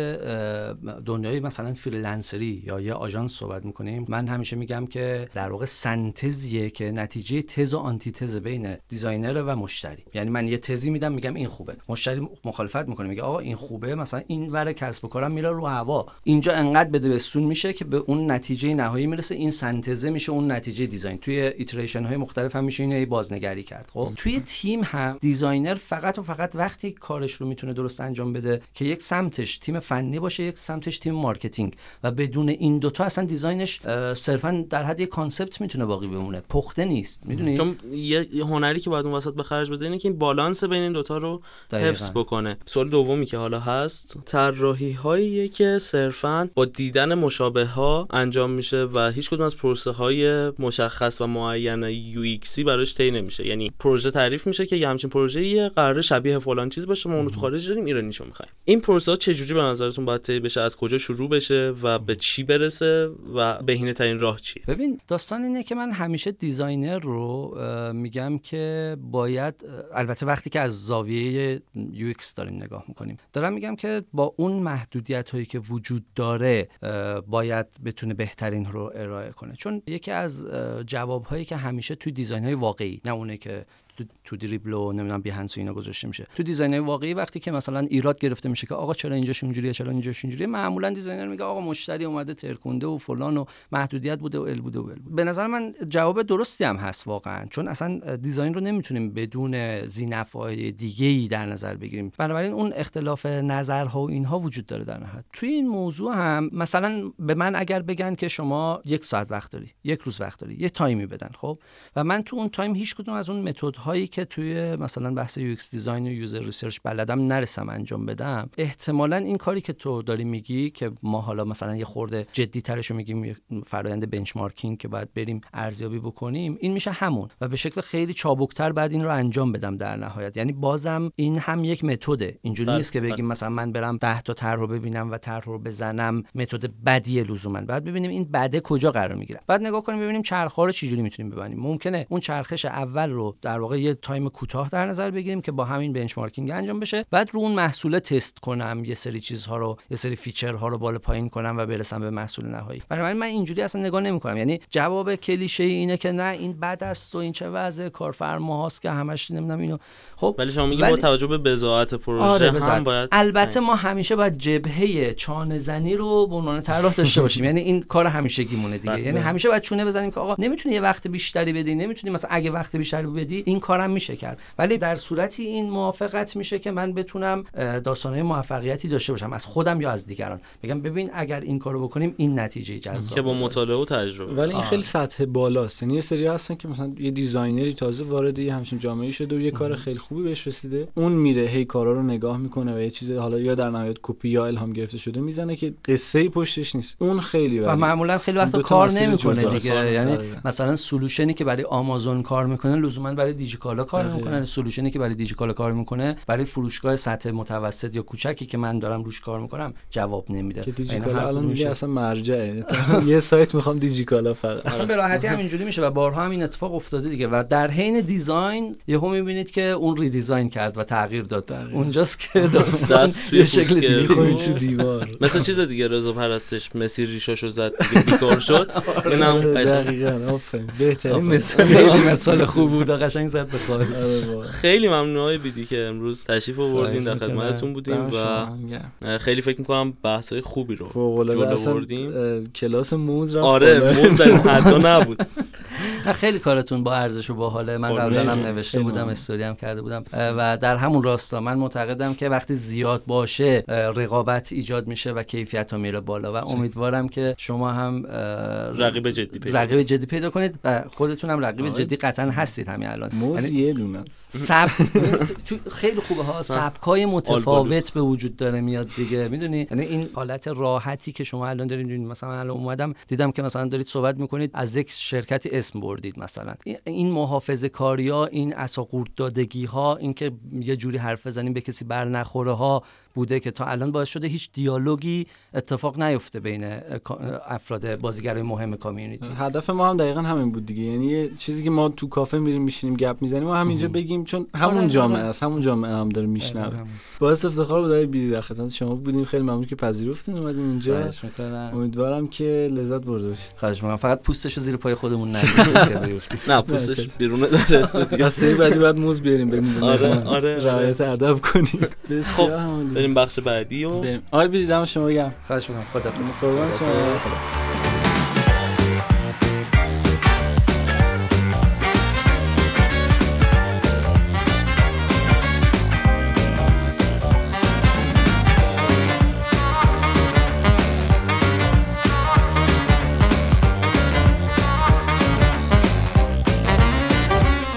دنیای مثلا freelancer ی یا یه آژانس صحبت می‌کنیم. من همیشه میگم که در واقع سنتزیه که نتیجه تز و آنتی تز بین designer و مشتری. یعنی من یه تزی میدم میگم این خوبه. مشتری مخالفت می‌کنه میگه آقا این خوبه مثلا این ور کسب و کارم میره رو هوا. اینجا انقدر بده بستون میشه که به اون نتیجه نهایی می‌رسه. این سنتزه میشه اون نتیجه design. توی iteration های مختلف هم میشه اینو بازنگری کرد. خب؟ توی تیم هم designer فقط و فقط وقتی کارش رو می‌تونه درست انجام بده که یک سمتش تیم فنی باشه یک سمتش تیم marketing. و بدون این دوتا اصلا design ش صرفا در حد یک concept می‌تونه باقی بمونه. پخته نیست. می‌دونی؟ چون یه یه هنری که باید اون وسط به خرج بده اینه که این بالانس بین این دوتا رو دقیقاً. حفظ بکنه. سوال دومی که حالا هست طراحی هایی که صرفا با دیدن مشابه ها انجام میشه و هیچ کدوم از پروسه های مشخص و معین UX ی براش طی نمیشه. یعنی پروژه تعریف میشه که یه همچین پروژه قرار شبیه فلان چیز باشه ما اونو تو خارج داریم ایرانیشو می‌خوایم این پروسه ها چه جوری به نظرتون باید طی بشه؟ از کجا شروع بشه؟ و به چی برسه و بهینه ترین راه چیه؟ ببین داستان اینه که من همیشه designer رو میگم که باید البته وقتی که از زاویه UX داریم نگاه می‌کنیم دارم میگم که با اون محدودیت هایی که وجود داره باید بتونه بهترین رو ارائه کنه. چون یکی از جواب هایی که همیشه توی design های واقعی نه اونه که تو- تو Dribbble و نمی‌دونم Behance و اینا گذاشته میشه. تو design واقعی وقتی که مثلا ایراد گرفته میشه که آقا چرا اینجاش اونجوریه چرا اینجاش اونجوریه معمولا designer میگه آقا مشتری اومده ترکونده و فلان و محدودیت بوده و ال بوده و ال بوده. به نظر من جواب درستی هم هست واقعا چون اصلا design رو نمی‌تونیم بدون ذی‌نفع‌های دیگه ای در نظر بگیریم. بنابراین اون اختلاف نظرها و اینها وجود داره در نهایت. توی این موضوع هم مثلا به من اگر بگن که شما یک ساعت وقت داری یک روز وقت داری یه time ی بدن خب؟ و من تو اون time هیچ کدوم از اون متد هایی که توی مثلا بحث UX design و user research بلدم نرسم انجام بدم احتمالا این کاری که تو داری میگی که ما حالا مثلا یه خورده جدی ترش رو میگیم یه فرآیند benchmarking که باید بریم ارزیابی بکنیم این میشه همون. و به شکل خیلی چابکتر بعد این رو انجام بدم در نهایت. یعنی بازم این هم یک متده. اینجوری بله، نیست که بگیم مثلا من برم 10 تا طرح رو ببینم و طرح رو بزنم متد بدی لزوما. بعد ببینیم این بده کجا قرار می‌گیره. بعد نگاه کنیم ببینیم چرخ رو چجوری می‌تونیم ببینیم ممکنه اون چرخش اول رو در واقع یه time کوتاه در نظر بگیریم که با همین benchmarking انجام بشه. بعد رو اون محصول تست کنم یه سری چیزها رو یه سری feature ها رو بالا پایین کنم و برسم به محصول نهایی. بنابراین من اینجوری اصلا نگاه نمی‌کنم. یعنی جواب کلیشه اینه که نه این بد است و این چه وضع کارفرماهاست که همش نمی‌دونم اینو. خب ولی شما میگی با توجه به بضاعت پروژه آره هم. باید البته ما همیشه باید جبهه چانه زنی رو به عنوان طراح داشته باشیم. یعنی این کار همیشگیمونه دیگه. بله. یعنی همیشه باید چونه بزنیم که آقا نمی‌تونی یه وقت بیشتری بدی نمی‌تونی مثلا اگه وقت بیشتری بدی این کارم میشه کرد ولی در صورتی این موافقت میشه که من بتونم اه، داستانهای موفقیتی داشته باشم از خودم یا از دیگران بگم ببین اگر این کارو بکنیم این نتیجه جذاب که با. مطالعه و تجربه ولی این آره. خیلی سطح بالاست یعنی یه سری هستن که مثلا یه designer ی تازه وارد یه همچین جامعه شده و یه کار خیلی خوبی بهش رسیده اون میره هی کارا رو نگاه می‌کنه و یه چیز حالا یا در نهایت کپی یا الهام گرفته شده می‌زنه که قصه پشتش نیست اون خیلی و ولی معمولا خیلی این وقت کار نمی‌کنه. دیگه یعنی دقیقاً. مثلا solution ی که برای آمازون کار می‌کنه لزوما برای دیجیکالا کار. نمی‌کنه solution ی که برای دیجیکالا کار می‌کنه برای فروشگاه سطح متوسط یا کوچکی که من دارم روش کار می‌کنم جواب نمیده. که دیجیکالا الان دیگه اصلا مرجعه. یه سایت می‌خوام دیجیکالا فقط. اصلا به راحتی هم اینجوری میشه و بارها هم این اتفاق افتاده دیگه. و در حین design یهو می‌بینید که اون redesign کرد و تغییر داد. اونجاست که داستان یه شکل دیگه. دیوار. مثل چیز دیگه رضا پرستش مسی ریشاشو زد دیگه بیکار شد. این هم قشنگ. دقیقاً آفرین. بهترین. مثال. خوب بود و قشنگ به خال آره. خیلی ممنون های بیدی که امروز تشریف آوردین در خدمتتون. بودیم و. خیلی فکر می‌کنم بحث های خوبی رو جلو بردیم. کلاس موز رفت آره. موز در این حدا نبود نه خیلی کارتون با ارزش و باحاله من قربونت. قبلا هم. نوشته بودم. استوری هم کرده بودم و در همون راستا من معتقدم که وقتی زیاد باشه رقابت ایجاد میشه و کیفیت ها میره بالا و امیدوارم که شما هم رقیب جدی پیدا رقیب جدی پیدا کنید و خودتون هم رقیب. جدی قطعا هستید همین الان موز یعنی یه دونه سب تو خیلی خوبه ها. سبکای متفاوت به وجود داره میاد دیگه. می‌دونی؟ یعنی این حالت راحتی که شما الان دارید می‌بینید. مثلا الان اومدم دیدم که مثلا دارید صحبت می‌کنید از یک شرکتی اسم بردید مثلا. این- این محافظه کاری ها این اساقورت دادگی ها این که یه جوری حرف بزنیم به کسی بر نخوره ها بوده که تا الان باعث شده هیچ دیالوگی اتفاق نیفته بین افراد بازیگرای مهم کامیونیتی. هدف ما هم دقیقا همین بود دیگه. یعنی چیزی که ما تو کافه میریم میشینیم گپ می‌زنیم و همینجا بگیم چون همون آره، جامعه آره. است همون جامعه هم داره میشنوه. باعث افتخار بود بیدی در خدمت شما بودیم. خیلی ممنون که پذیرفتین اومدین اینجا. امیدوارم که لذت برده باشید خواهش می‌کنم. فقط پوستشو زیر پای خودمون بیفتید. نه پوستش بیرون در دسته بعدی باید موز بیاریم آره،. آره، آره. رعایت ادب بسیار عالی. بریم بخش بعدی و بریم. آقای بیدی دم شما گرم. خواهش می‌کنم. خدا قربان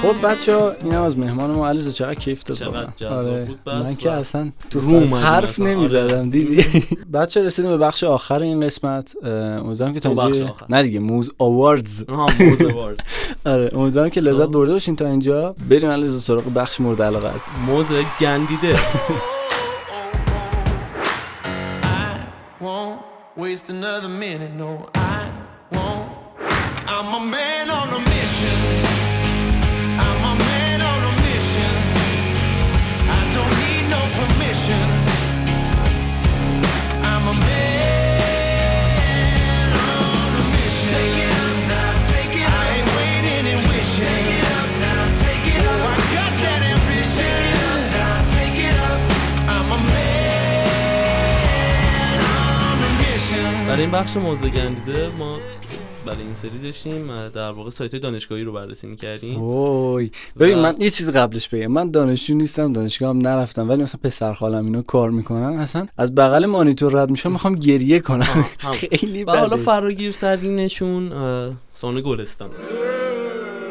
خب بچه ها این هم از مهمان ما علیزا چقدر کیف داد. جذاب بود بس من که اصلا تو روم حرف. آره. نمی‌زدم دیدی بچه رسیدیم به بخش آخر این قسمت امیدوارم که تا اینجا آخر. نه دیگه موز آواردز آره امیدوارم که لذت خب. برده باشین تا اینجا بریم علیزا سراغ بخش مورد علاقت موز گندیده waste another minute. No, I won't. I'm a man on a mission. برای این بخش موزه گندیده ما برای این سری داشتیم در واقع سایت دانشگاهی رو بررسی می‌کردیم. وای. ببین و- من یه چیز قبلش بگم. من دانشجو نیستم دانشگاه هم نرفتم ولی مثلا پسر خالم اینا کار می‌کنن. اصلا از بغل مانیتور رد میشم می‌خوام گریه کنم. خیلی و حالا بده. فراگیرترینشون اه، سان گلستان.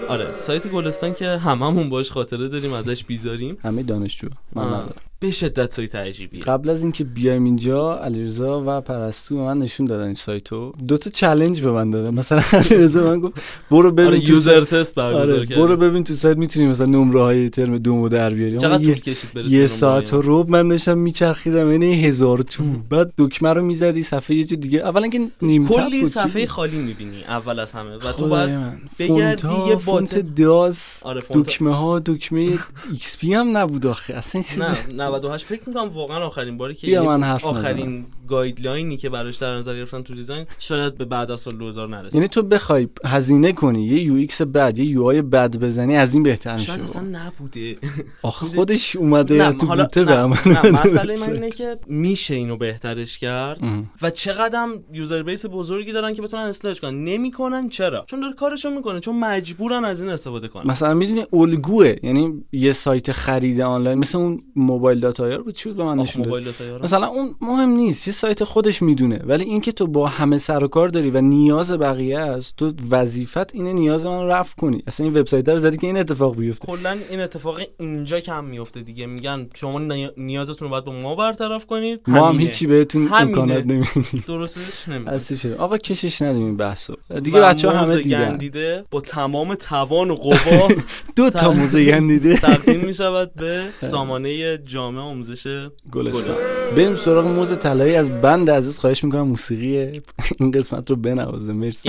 آره سایت گلستان که هممون باش خاطره داریم ازش بیزاریم. همه دانشجو من ندارم. به شدت سایت عجیبیه. قبل از اینکه بیایم اینجا علیرضا و پرستو من نشون دادن این سایتو. دو تا چالش به من دادن. مثلا علیرضا من گفت برو ببین آره یوزر تست برگزار آره برو ببین تو سایت می‌تونی مثلا نمره های ترم دومو در بیاری. چقدر طول کشید یه ساعت؟ و رب من داشتم میچرخیدم. این هزار تو. بعد دکمه رو می‌زدی صفحه یه چیز دیگه. اولا که نیم کلی صفحه خالی می‌بینی اول از همه. و تو باید. بگردی یه بات داس آره دکمه ها دکمه XP هم نبود آخه. اصلا 98 فکر می‌کنم واقعا آخرین باری که من حرف آخرین guideline ی که براش در نظر گرفتن تو design شاید به بعد از سال 2000 نرسه. یعنی تو بخوای هزینه کنی یه UX بد یه UI بد بزنی از این بهتر میشه. شاید اصلا نبوده. آخه خودش اومده تو بوته به عمل مسئله من. اینه که میشه اینو بهترش کرد. و چقدر user base بزرگی دارن که بتونن اصلاحش کنن. نمی‌کنن چرا؟ چون داره کارشو می‌کنه چون مجبورن از این استفاده کنن. مثلا می‌دونی الگوه یعنی یه سایت خرید آنلاین مثل اون موبایل dot ir بود؟ چی بود به من نشون موبایل. مثلا اون مهم نیست یه سایت خودش می‌دونه. ولی اینکه تو با همه سر و کار داری و نیاز بقیه است تو وظیفت اینه نیاز من رفع کنی. اصلا این وبسایت رو زدی که این اتفاق بیفته. کلا این اتفاق اینجا کم میفته دیگه. میگن شما نی- نیازتون رو باید با ما برطرف کنید. ما هم. هیچی بهتون. امکانات نمیدیم. درستش شده آقا کشش ندیم این بحثو. دیگه بچه ها همه دیدن با تمام توان و قوا دو تا موزه گندیده. تقدیم می شود به سامانه جامعه آموزش گلستان گلستان. بریم سراغ موز طلایی. از بند عزیز خواهش می‌کنم موسیقی این قسمت رو بنوازه. مرسی.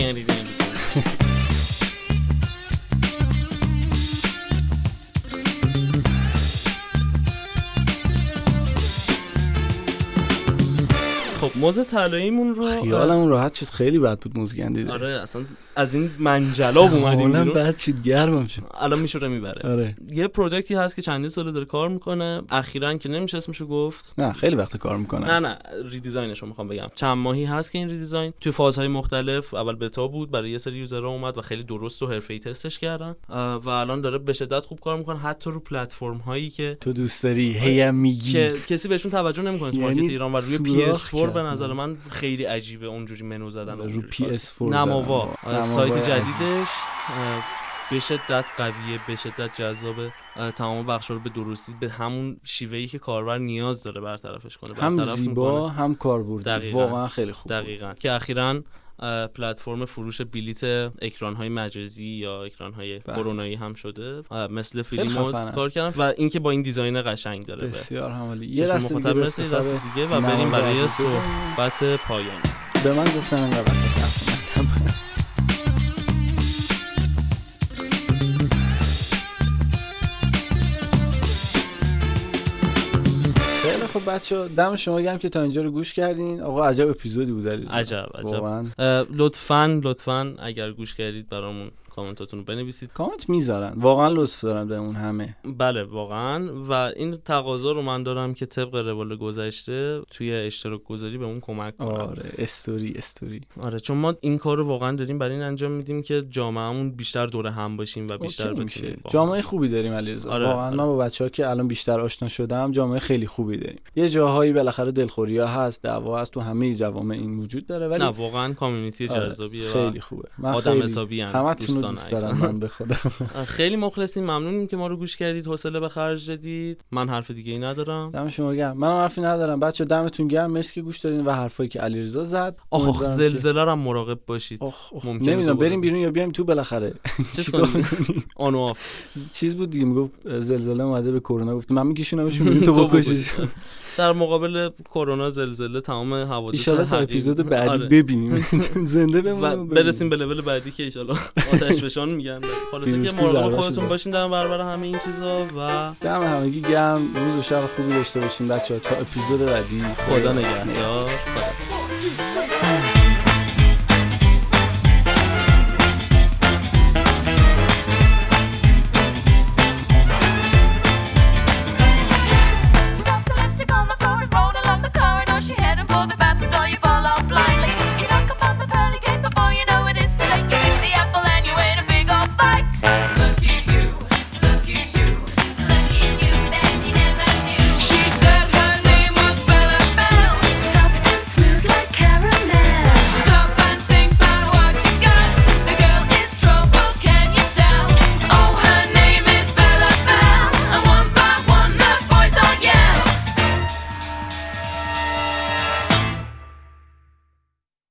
موز طلاییمون رو خیالمون راحت شد. خیلی بد بود موز گندیده. آره اصلا از این منجلاب اومدیم بیرون. بد شد گرمم شد. الان میشوره می‌بره. آره. یه product ی هست که چندین ساله داره کار می‌کنه. اخیرا که نمیشه اسمشو گفت. نه خیلی وقت کار می‌کنه. نه نه redesign ش رو می‌خوام بگم. چند ماهی هست که این redesign توی فازهای مختلف. اول بتا بود برای یه سری user ها اومد و خیلی درست و حرفه‌ای تستش کردن. و الان داره به شدت خوب کار می‌کنه. حتی رو پلتفرم هایی که تو دوست داری هیم میگی. که کسی بهشون توجه نمی‌کنه تو یعنی مارکت ایران و روی سوراخ PS4 به. نظر من خیلی عجیبه اونجوری منو زدن رو اونجوری کار. PS4 نماوا سایت. جدیدش به شدت قویه به شدت جذابه اه، تمام بخش رو به درستی به همون شیوهی که کاربر نیاز داره برطرفش کنه هم برطرف زیبا می‌کنه. هم کاربردی. واقعا خیلی خوب. دقیقا که اخیرا پلتفرم فروش بلیت اکران های مجازی یا اکران های بله. کرونایی هم شده مثل فیلم. کار کردن و اینکه با این دیزاین قشنگ داره بسیار همالی چشم یه دست دیگه دست دیگه و بریم برای. صحبت پایانی به من گفتن انقدر خب بچه دم شما گرم که تا اینجا رو گوش کردین. آقا عجب اپیزودی بود. عجب عجب. واقعا. لطفا لطفا اگر گوش کردید برامون کامنتاتون رو بنویسید. کامنت می‌ذارن. واقعا لطف دارن به اون همه. بله واقعا. و این تقاضا رو من دارم که طبق روال گذشته توی اشتراک گذاری به اون کمک کنم. آره استوری استوری. آره چون ما این کار رو واقعا داریم برای این انجام میدیم که جامعهمون بیشتر دور هم باشیم و بیشتر بتونیم هم. جامعه خوبی داریم علیرضا. آره، واقعا آره. من با بچه ها که الان بیشتر آشنا شدم جامعه خیلی خوبی داریم. یه جاهایی بالاخره دلخوری ها هست دعوا هست تو همه جوامع این وجود داره ولی نه واقعا کامیونیتی آره، جذابیه و خیلی خوبه. من آدم حسابی. همتون دوستان دوست دارم. من به خودم. خیلی مخلصیم ممنونیم که ما رو گوش کردید حوصله به خرج دادید. من حرف دیگه ای ندارم. دم شما گرم. من حرفی ندارم. بچه دمتون گرم. مرسی که گوش دادین و حرفایی که علیرضا زد. آخ زلزله رو هم مراقب باشید. نمی‌دونم. بریم بیرون یا بیایم تو بالاخره؟ چیز؟ آن آف. چیز بود دیگه می‌گفت زلزله اومده به کرونا. گفت من میکشونمشون تو تو بکشیش بکش. در مقابل کرونا زلزله تمام حوادث ایشالا تا اپیزود بعدی آره. ببینیم. زنده بمونیم برسیم به لول بعدی که ایشالا آتش فشان میگن خلاصه که مراقب خودتون. باشین در برابر همه این چیزا و دم همگی گرم. روز و شب خوبی داشته باشین بچه ها تا اپیزود بعدی. خدا نگهدار. خدا.